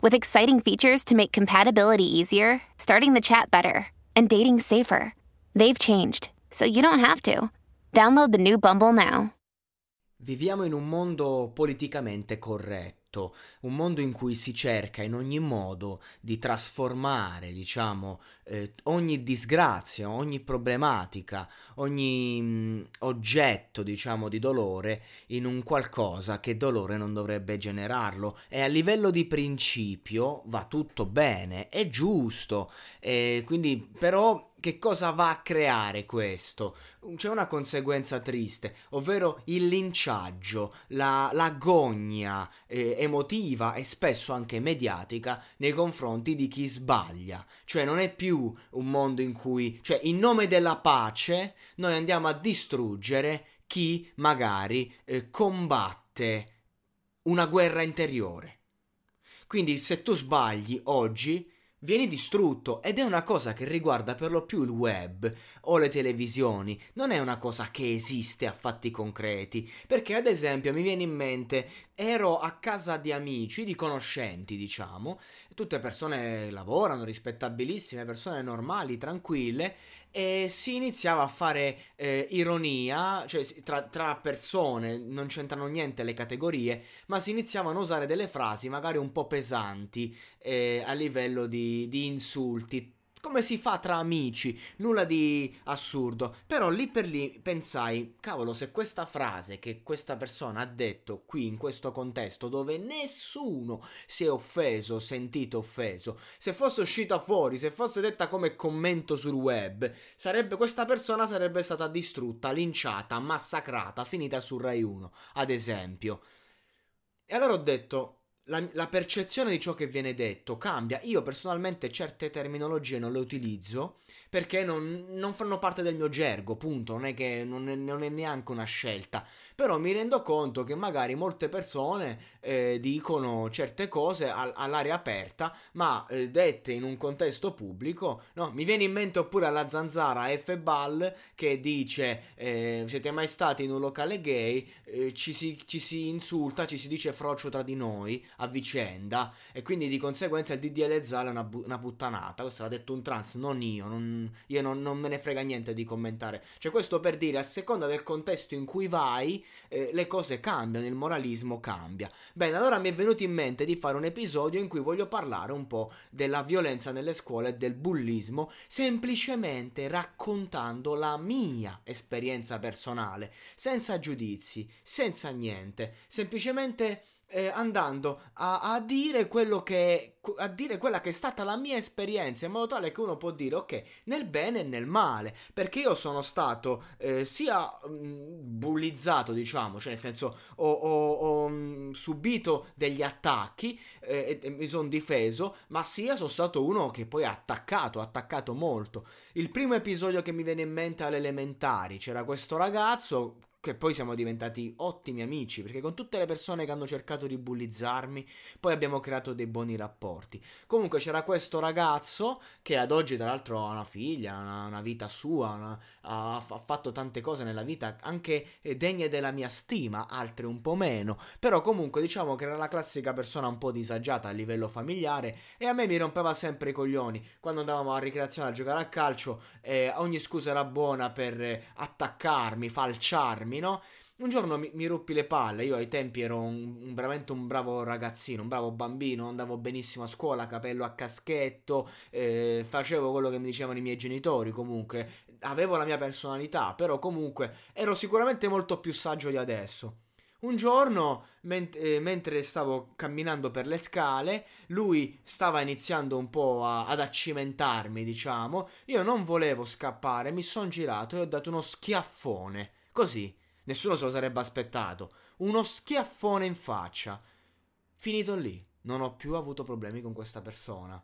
with exciting features to make compatibility easier, starting the chat better, and dating safer. They've changed, so you don't have to. Download the new Bumble now. Viviamo in un mondo politicamente corretto, un mondo in cui si cerca in ogni modo di trasformare, diciamo, eh, ogni disgrazia, ogni problematica, ogni mh, mm, oggetto, diciamo, di dolore in un qualcosa che dolore non dovrebbe generarlo. E a livello di principio va tutto bene, è giusto, e quindi però che cosa va a creare questo? C'è una conseguenza triste, ovvero il linciaggio, la, l'agonia eh, emotiva e spesso anche mediatica nei confronti di chi sbaglia. Cioè non è più un mondo in cui, cioè in nome della pace, noi andiamo a distruggere chi magari eh, combatte una guerra interiore. Quindi se tu sbagli oggi, vieni distrutto ed è una cosa che riguarda per lo più il web o le televisioni, non è una cosa che esiste a fatti concreti, perché ad esempio mi viene in mente ero a casa di amici, di conoscenti, diciamo, tutte persone lavorano, rispettabilissime, persone normali, tranquille, e si iniziava a fare eh, ironia, cioè tra, tra, persone, non c'entrano niente le categorie, ma si iniziavano a usare delle frasi magari un po' pesanti eh, a livello di, di insulti, come si fa tra amici, nulla di assurdo. Però lì per lì pensai, cavolo, se questa frase che questa persona ha detto qui in questo contesto dove nessuno si è offeso, sentito offeso, se fosse uscita fuori, se fosse detta come commento sul web, sarebbe, questa persona sarebbe stata distrutta, linciata, massacrata, finita su Rai 1, ad esempio. E allora ho detto, la, la, percezione di ciò che viene detto cambia. Io personalmente certe terminologie non le utilizzo perché non, non fanno parte del mio gergo, punto. Non è che non è, non è neanche una scelta. Però mi rendo conto che magari molte persone eh, dicono certe cose all- all'aria aperta, ma eh, dette in un contesto pubblico. No, mi viene in mente oppure alla zanzara F. Ball che dice: eh, Siete mai stati in un locale gay? Eh, ci si, ci, si, insulta, ci si dice frocio tra di noi a vicenda. E quindi di conseguenza il DDL Zala è una, bu- una puttanata. Questo l'ha detto un trans, non io. Non, io non, non me ne frega niente di commentare. Cioè, questo per dire, a seconda del contesto in cui vai eh, le cose cambiano, il moralismo cambia. Bene, allora mi è venuto in mente di fare un episodio in cui voglio parlare un po' della violenza nelle scuole e del bullismo, semplicemente raccontando la mia esperienza personale, senza giudizi, senza niente, semplicemente eh, andando a, a, dire quello che a dire quella che è stata la mia esperienza in modo tale che uno può dire ok nel bene e nel male perché io sono stato eh, sia mh, mm, bullizzato diciamo cioè nel senso ho, ho, ho mh, mm, subito degli attacchi eh, e, e, mi sono difeso ma sia sono stato uno che poi ha attaccato ha attaccato molto. Il primo episodio che mi viene in mente alle elementari c'era questo ragazzo che poi siamo diventati ottimi amici, perché con tutte le persone che hanno cercato di bullizzarmi, poi abbiamo creato dei buoni rapporti. Comunque c'era questo ragazzo che ad oggi tra l'altro ha una figlia, una, una vita sua, una, ha, ha, fatto tante cose nella vita anche degne della mia stima, altre un po' meno, però comunque diciamo che era la classica persona un po' disagiata a livello familiare e a me mi rompeva sempre i coglioni quando andavamo a ricreazione a giocare a calcio, eh, ogni scusa era buona per attaccarmi, falciarmi anni, no? Un giorno mi, mi ruppi le palle, io ai tempi ero un, un, veramente un bravo ragazzino, un bravo bambino, andavo benissimo a scuola, capello a caschetto, eh, facevo quello che mi dicevano i miei genitori, comunque avevo la mia personalità, però comunque ero sicuramente molto più saggio di adesso. Un giorno, ment- eh, mentre stavo camminando per le scale, lui stava iniziando un po' a- ad accimentarmi, diciamo. Io non volevo scappare, mi sono girato e ho dato uno schiaffone. Così, nessuno se lo sarebbe aspettato. Uno schiaffone in faccia. Finito lì. non ho più avuto problemi con questa persona.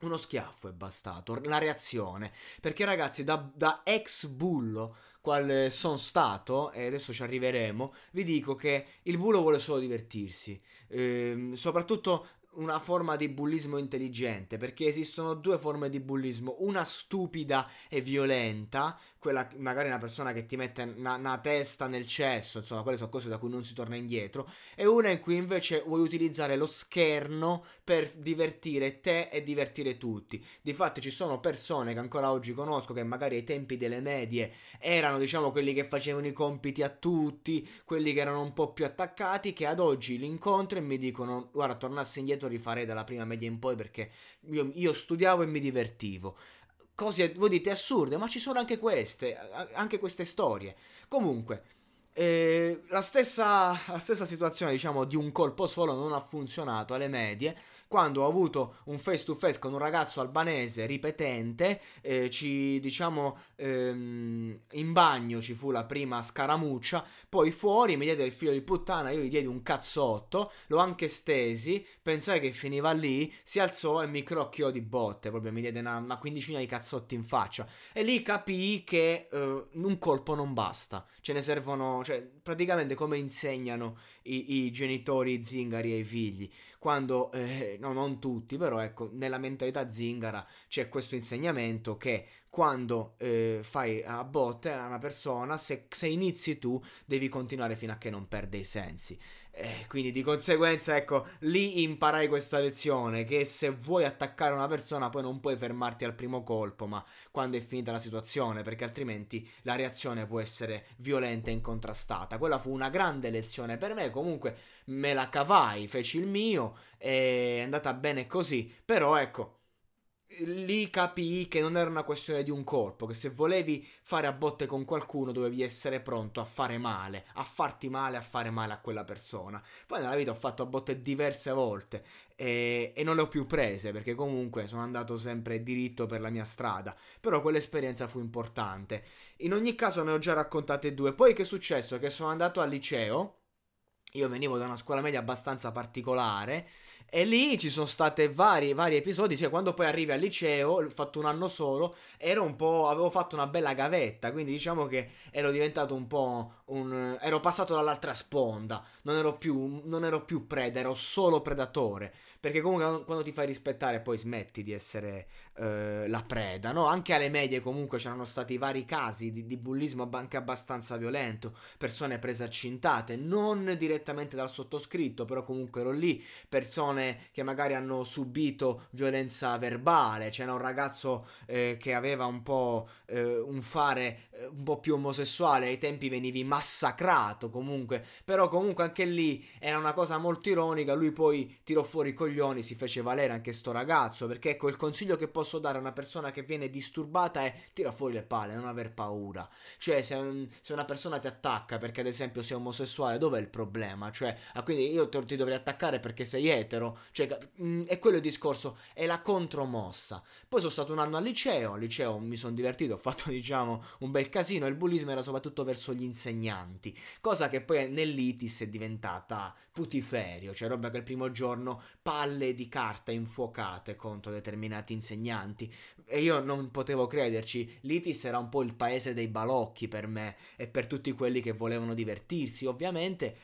Uno schiaffo è bastato, la reazione. Perché ragazzi, da, da ex bullo, qual sono stato, e adesso ci arriveremo, vi dico che il bullo vuole solo divertirsi. Ehm, soprattutto una forma di bullismo intelligente, perché esistono due forme di bullismo, una stupida e violenta, quella magari una persona che ti mette una, una, testa nel cesso, insomma, quelle sono cose da cui non si torna indietro, e una in cui invece vuoi utilizzare lo scherno per divertire te e divertire tutti. Difatti ci sono persone che ancora oggi conosco che magari ai tempi delle medie erano, diciamo, quelli che facevano i compiti a tutti, quelli che erano un po' più attaccati, che ad oggi li incontro e mi dicono, guarda, tornassi indietro rifarei dalla prima media in poi perché io, io studiavo e mi divertivo cose, voi dite assurde, ma ci sono anche queste, anche queste storie. Comunque, eh, la, stessa, la stessa situazione, diciamo, di un colpo solo non ha funzionato alle medie quando ho avuto un face to face con un ragazzo albanese ripetente, eh, ci diciamo ehm, in bagno ci fu la prima scaramuccia, poi fuori mi diede il figlio di puttana, io gli diedi un cazzotto, l'ho anche stesi, pensai che finiva lì, si alzò e mi crocchiò di botte, proprio mi diede una, una quindicina di cazzotti in faccia. E lì capii che eh, un colpo non basta, ce ne servono, cioè praticamente come insegnano i, i genitori zingari ai figli. Quando, eh, no non tutti, però ecco, nella mentalità zingara c'è questo insegnamento che quando eh, fai a botte a una persona, se, se, inizi tu, devi continuare fino a che non perde i sensi. Eh, quindi di conseguenza, ecco, lì imparai questa lezione, che se vuoi attaccare una persona poi non puoi fermarti al primo colpo, ma quando è finita la situazione, perché altrimenti la reazione può essere violenta e incontrastata. Quella fu una grande lezione per me, comunque me la cavai, feci il mio, è andata bene così, però ecco lì capii che non era una questione di un colpo, che se volevi fare a botte con qualcuno dovevi essere pronto a fare male, a farti male, a fare male a quella persona. Poi nella vita ho fatto a botte diverse volte e, e non le ho più prese perché comunque sono andato sempre diritto per la mia strada, però quell'esperienza fu importante. In ogni caso ne ho già raccontate due. Poi che è successo? Che sono andato al liceo, io venivo da una scuola media abbastanza particolare e lì ci sono state vari, vari episodi, cioè quando poi arrivi al liceo, ho fatto un anno solo, ero un po', avevo fatto una bella gavetta, quindi diciamo che ero diventato un po' un... ero passato dall'altra sponda, non ero più, non ero più preda, ero solo predatore. Perché comunque quando ti fai rispettare poi smetti di essere eh, la preda, no? Anche alle medie comunque c'erano stati vari casi di, di bullismo anche abbastanza violento, persone prese accintate, non direttamente dal sottoscritto, però comunque ero lì, persone che magari hanno subito violenza verbale, c'era un ragazzo eh, che aveva un po' eh, un fare eh, un po' più omosessuale, ai tempi venivi massacrato comunque, però comunque anche lì era una cosa molto ironica, lui poi tirò fuori i coglioni, si fece valere anche sto ragazzo, perché ecco il consiglio che posso dare a una persona che viene disturbata è tira fuori le palle, non aver paura. Cioè se, se una persona ti attacca perché ad esempio sei omosessuale, dov'è il problema? Cioè, ah, quindi io ti dovrei attaccare perché sei etero. Cioè, mh, mm, è quello il discorso, è la contromossa. Poi sono stato un anno al liceo, al liceo mi sono divertito, ho fatto diciamo un bel casino, il bullismo era soprattutto verso gli insegnanti, cosa che poi nell'ITIS è diventata putiferio, cioè roba che il primo giorno palle di carta infuocate contro determinati insegnanti e io non potevo crederci, l'ITIS era un po' il paese dei balocchi per me e per tutti quelli che volevano divertirsi, ovviamente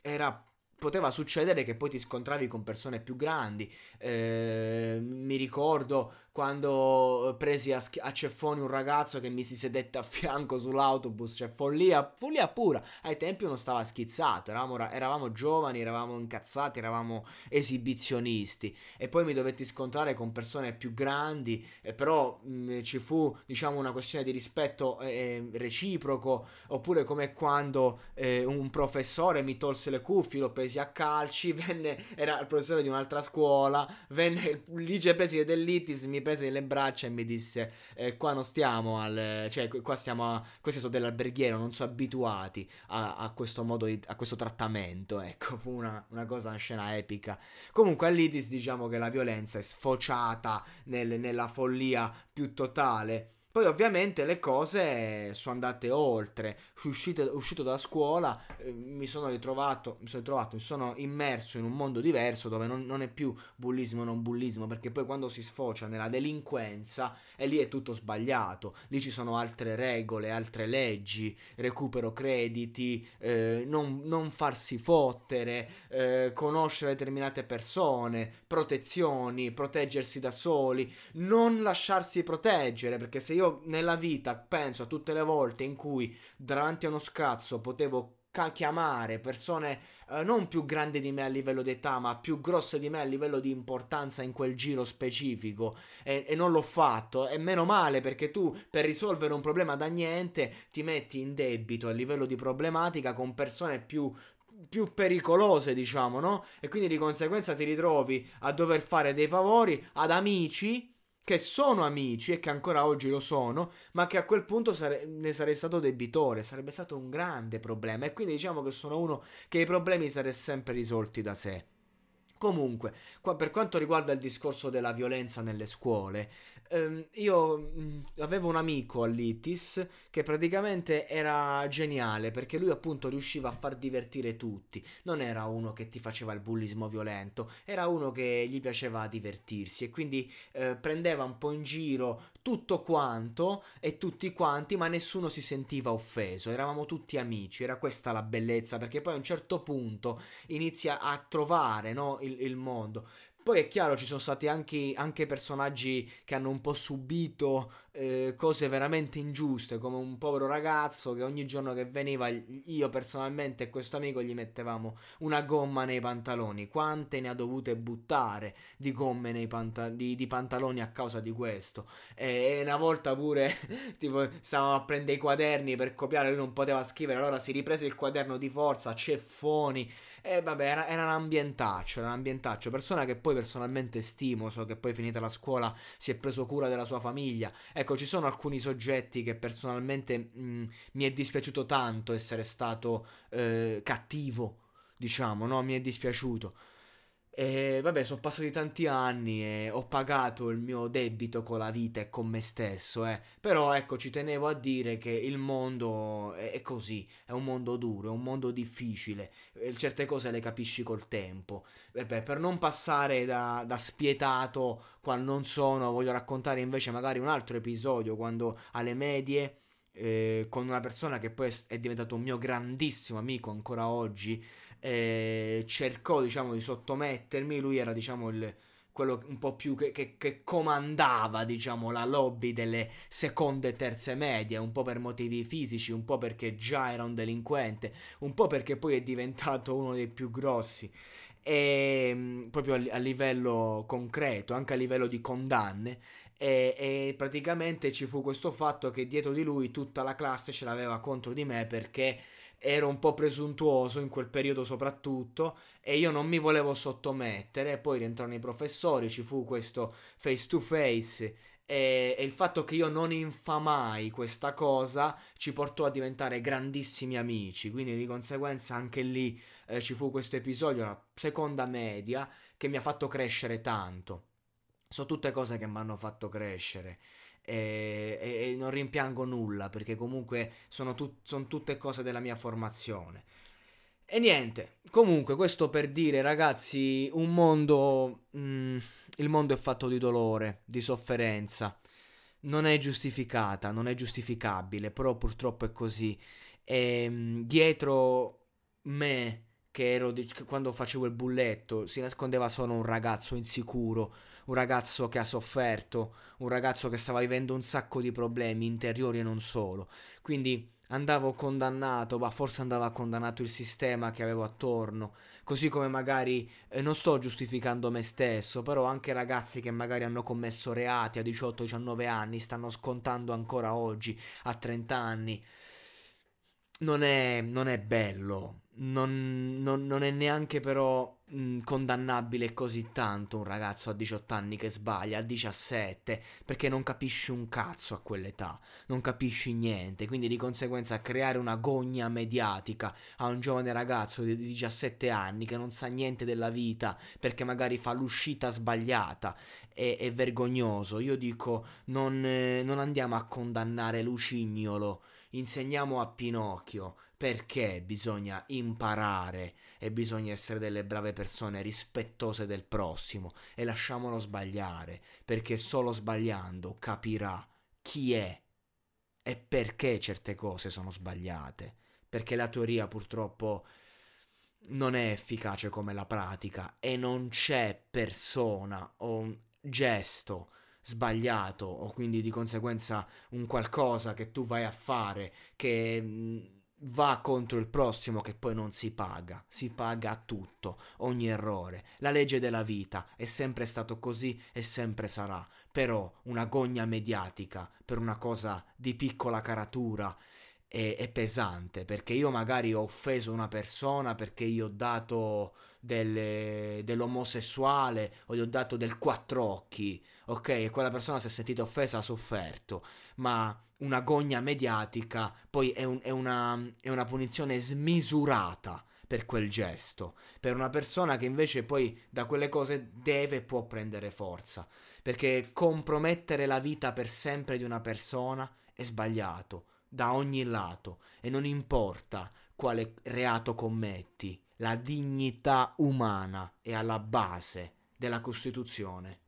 era poteva succedere che poi ti scontravi con persone più grandi. Eh, mi ricordo quando presi a, a, ceffoni un ragazzo che mi si sedette a fianco sull'autobus, cioè follia, follia pura. Ai tempi uno stava schizzato, eravamo, eravamo giovani, eravamo incazzati, eravamo esibizionisti. E poi mi dovetti scontrare con persone più grandi, eh, però mh, ci fu, diciamo, una questione di rispetto eh, reciproco, oppure come quando eh, un professore mi tolse le cuffie, lo presi a calci, venne, era il professore di un'altra scuola, venne il vicepresidente dell'ITIS, mi prese le braccia e mi disse: eh, Qua non stiamo al. cioè, qua stiamo. A, questi sono dell'alberghiero, non sono abituati a, a questo modo, di, a questo trattamento. Ecco, fu una, una, cosa, una scena epica. Comunque, all'ITIS diciamo che la violenza è sfociata nel, nella follia più totale. Poi ovviamente le cose sono andate oltre, uscito, uscito da scuola eh, mi sono ritrovato, mi sono ritrovato, mi sono immerso in un mondo diverso dove non, non è più bullismo non bullismo, perché poi quando si sfocia nella delinquenza e lì è tutto sbagliato, lì ci sono altre regole, altre leggi, recupero crediti, eh, non, non, farsi fottere, eh, conoscere determinate persone, protezioni, proteggersi da soli, non lasciarsi proteggere, perché se io nella vita penso a tutte le volte in cui davanti a uno scazzo potevo chiamare persone eh, non più grandi di me a livello d'età, ma più grosse di me a livello di importanza in quel giro specifico e, e, non l'ho fatto. E meno male perché tu per risolvere un problema da niente ti metti in debito a livello di problematica con persone più, più pericolose, diciamo, no? E quindi di conseguenza ti ritrovi a dover fare dei favori ad amici che sono amici e che ancora oggi lo sono, ma che a quel punto sare- ne sarei stato debitore, sarebbe stato un grande problema e quindi diciamo che sono uno che i problemi sarei sempre risolti da sé. Comunque, qua, per quanto riguarda il discorso della violenza nelle scuole, ehm, io avevo un amico all'ITIS che praticamente era geniale perché lui appunto riusciva a far divertire tutti. Non era uno che ti faceva il bullismo violento, era uno che gli piaceva divertirsi e quindi eh, prendeva un po' in giro tutto quanto e tutti quanti, ma nessuno si sentiva offeso. Eravamo tutti amici, era questa la bellezza perché poi a un certo punto inizia a trovare no, il, il mondo. Poi è chiaro, ci sono stati anche, anche personaggi che hanno un po' subito eh, cose veramente ingiuste, come un povero ragazzo che ogni giorno che veniva, io personalmente e questo amico gli mettevamo una gomma nei pantaloni. Quante ne ha dovute buttare di gomme nei panta- di, di, pantaloni a causa di questo? E, e una volta pure, tipo, stavamo a prendere i quaderni per copiare, lui non poteva scrivere, allora si riprese il quaderno di forza, ceffoni. E vabbè, era, era un ambientaccio, era un ambientaccio. Persona che poi personalmente stimo, so che poi finita la scuola si è preso cura della sua famiglia. Ecco, ci sono alcuni soggetti che personalmente mh, mi è dispiaciuto tanto essere stato eh, cattivo, diciamo, no? Mi è dispiaciuto. E vabbè, sono passati tanti anni e ho pagato il mio debito con la vita e con me stesso, eh. Però ecco, ci tenevo a dire che il mondo è così, è un mondo duro, è un mondo difficile. E certe cose le capisci col tempo. Vabbè, per non passare da, da spietato qual non sono, voglio raccontare invece magari un altro episodio quando alle medie eh, con una persona che poi è diventato un mio grandissimo amico ancora oggi eh, cercò diciamo di sottomettermi, lui era diciamo il, quello un po' più che, che, che, comandava diciamo la lobby delle seconde e terze medie, un po' per motivi fisici, un po' perché già era un delinquente, un po' perché poi è diventato uno dei più grossi. E ehm, proprio a, a livello concreto, anche a livello di condanne. E, e, praticamente ci fu questo fatto che dietro di lui tutta la classe ce l'aveva contro di me perché ero un po' presuntuoso in quel periodo soprattutto e io non mi volevo sottomettere, poi rientrarono i professori, ci fu questo face to face e, il fatto che io non infamai questa cosa ci portò a diventare grandissimi amici, quindi di conseguenza anche lì eh, ci fu questo episodio, la seconda media, che mi ha fatto crescere tanto. Sono tutte cose che mi hanno fatto crescere e, e, non rimpiango nulla perché comunque sono, tut, sono tutte cose della mia formazione. E niente, comunque questo per dire ragazzi, un mondo, mm, il mondo è fatto di dolore, di sofferenza, non è giustificata, non è giustificabile, però purtroppo è così. E mm, dietro me, che ero quando facevo il bulletto, si nascondeva solo un ragazzo insicuro, un ragazzo che ha sofferto, un ragazzo che stava vivendo un sacco di problemi interiori e non solo. Quindi andavo condannato, ma forse andava condannato il sistema che avevo attorno. Così come magari eh, non sto giustificando me stesso, però anche ragazzi che magari hanno commesso reati a 18-19 anni stanno scontando ancora oggi a 30 anni. Non è, non è bello, non, non, non, è neanche però mh, condannabile così tanto un ragazzo a 18 anni che sbaglia, a 17, perché non capisci un cazzo a quell'età, non capisci niente, quindi di conseguenza creare una gogna mediatica a un giovane ragazzo di 17 anni che non sa niente della vita perché magari fa l'uscita sbagliata è, è vergognoso. Io dico non, eh, non andiamo a condannare Lucignolo, insegniamo a Pinocchio perché bisogna imparare e bisogna essere delle brave persone rispettose del prossimo e lasciamolo sbagliare, perché solo sbagliando capirà chi è e perché certe cose sono sbagliate, perché la teoria purtroppo non è efficace come la pratica e non c'è persona o un gesto sbagliato o quindi di conseguenza un qualcosa che tu vai a fare che va contro il prossimo che poi non si paga, si paga tutto, ogni errore. La legge della vita è sempre stato così e sempre sarà, però una gogna mediatica per una cosa di piccola caratura è, è pesante, perché io magari ho offeso una persona perché gli ho dato delle, dell'omosessuale o gli ho dato del quattro occhi, ok? E quella persona si è sentita offesa, ha sofferto, ma una gogna mediatica poi è, un, è, una, è una punizione smisurata per quel gesto, per una persona che invece poi da quelle cose deve e può prendere forza, perché compromettere la vita per sempre di una persona è sbagliato da ogni lato e non importa quale reato commetti, la dignità umana è alla base della Costituzione.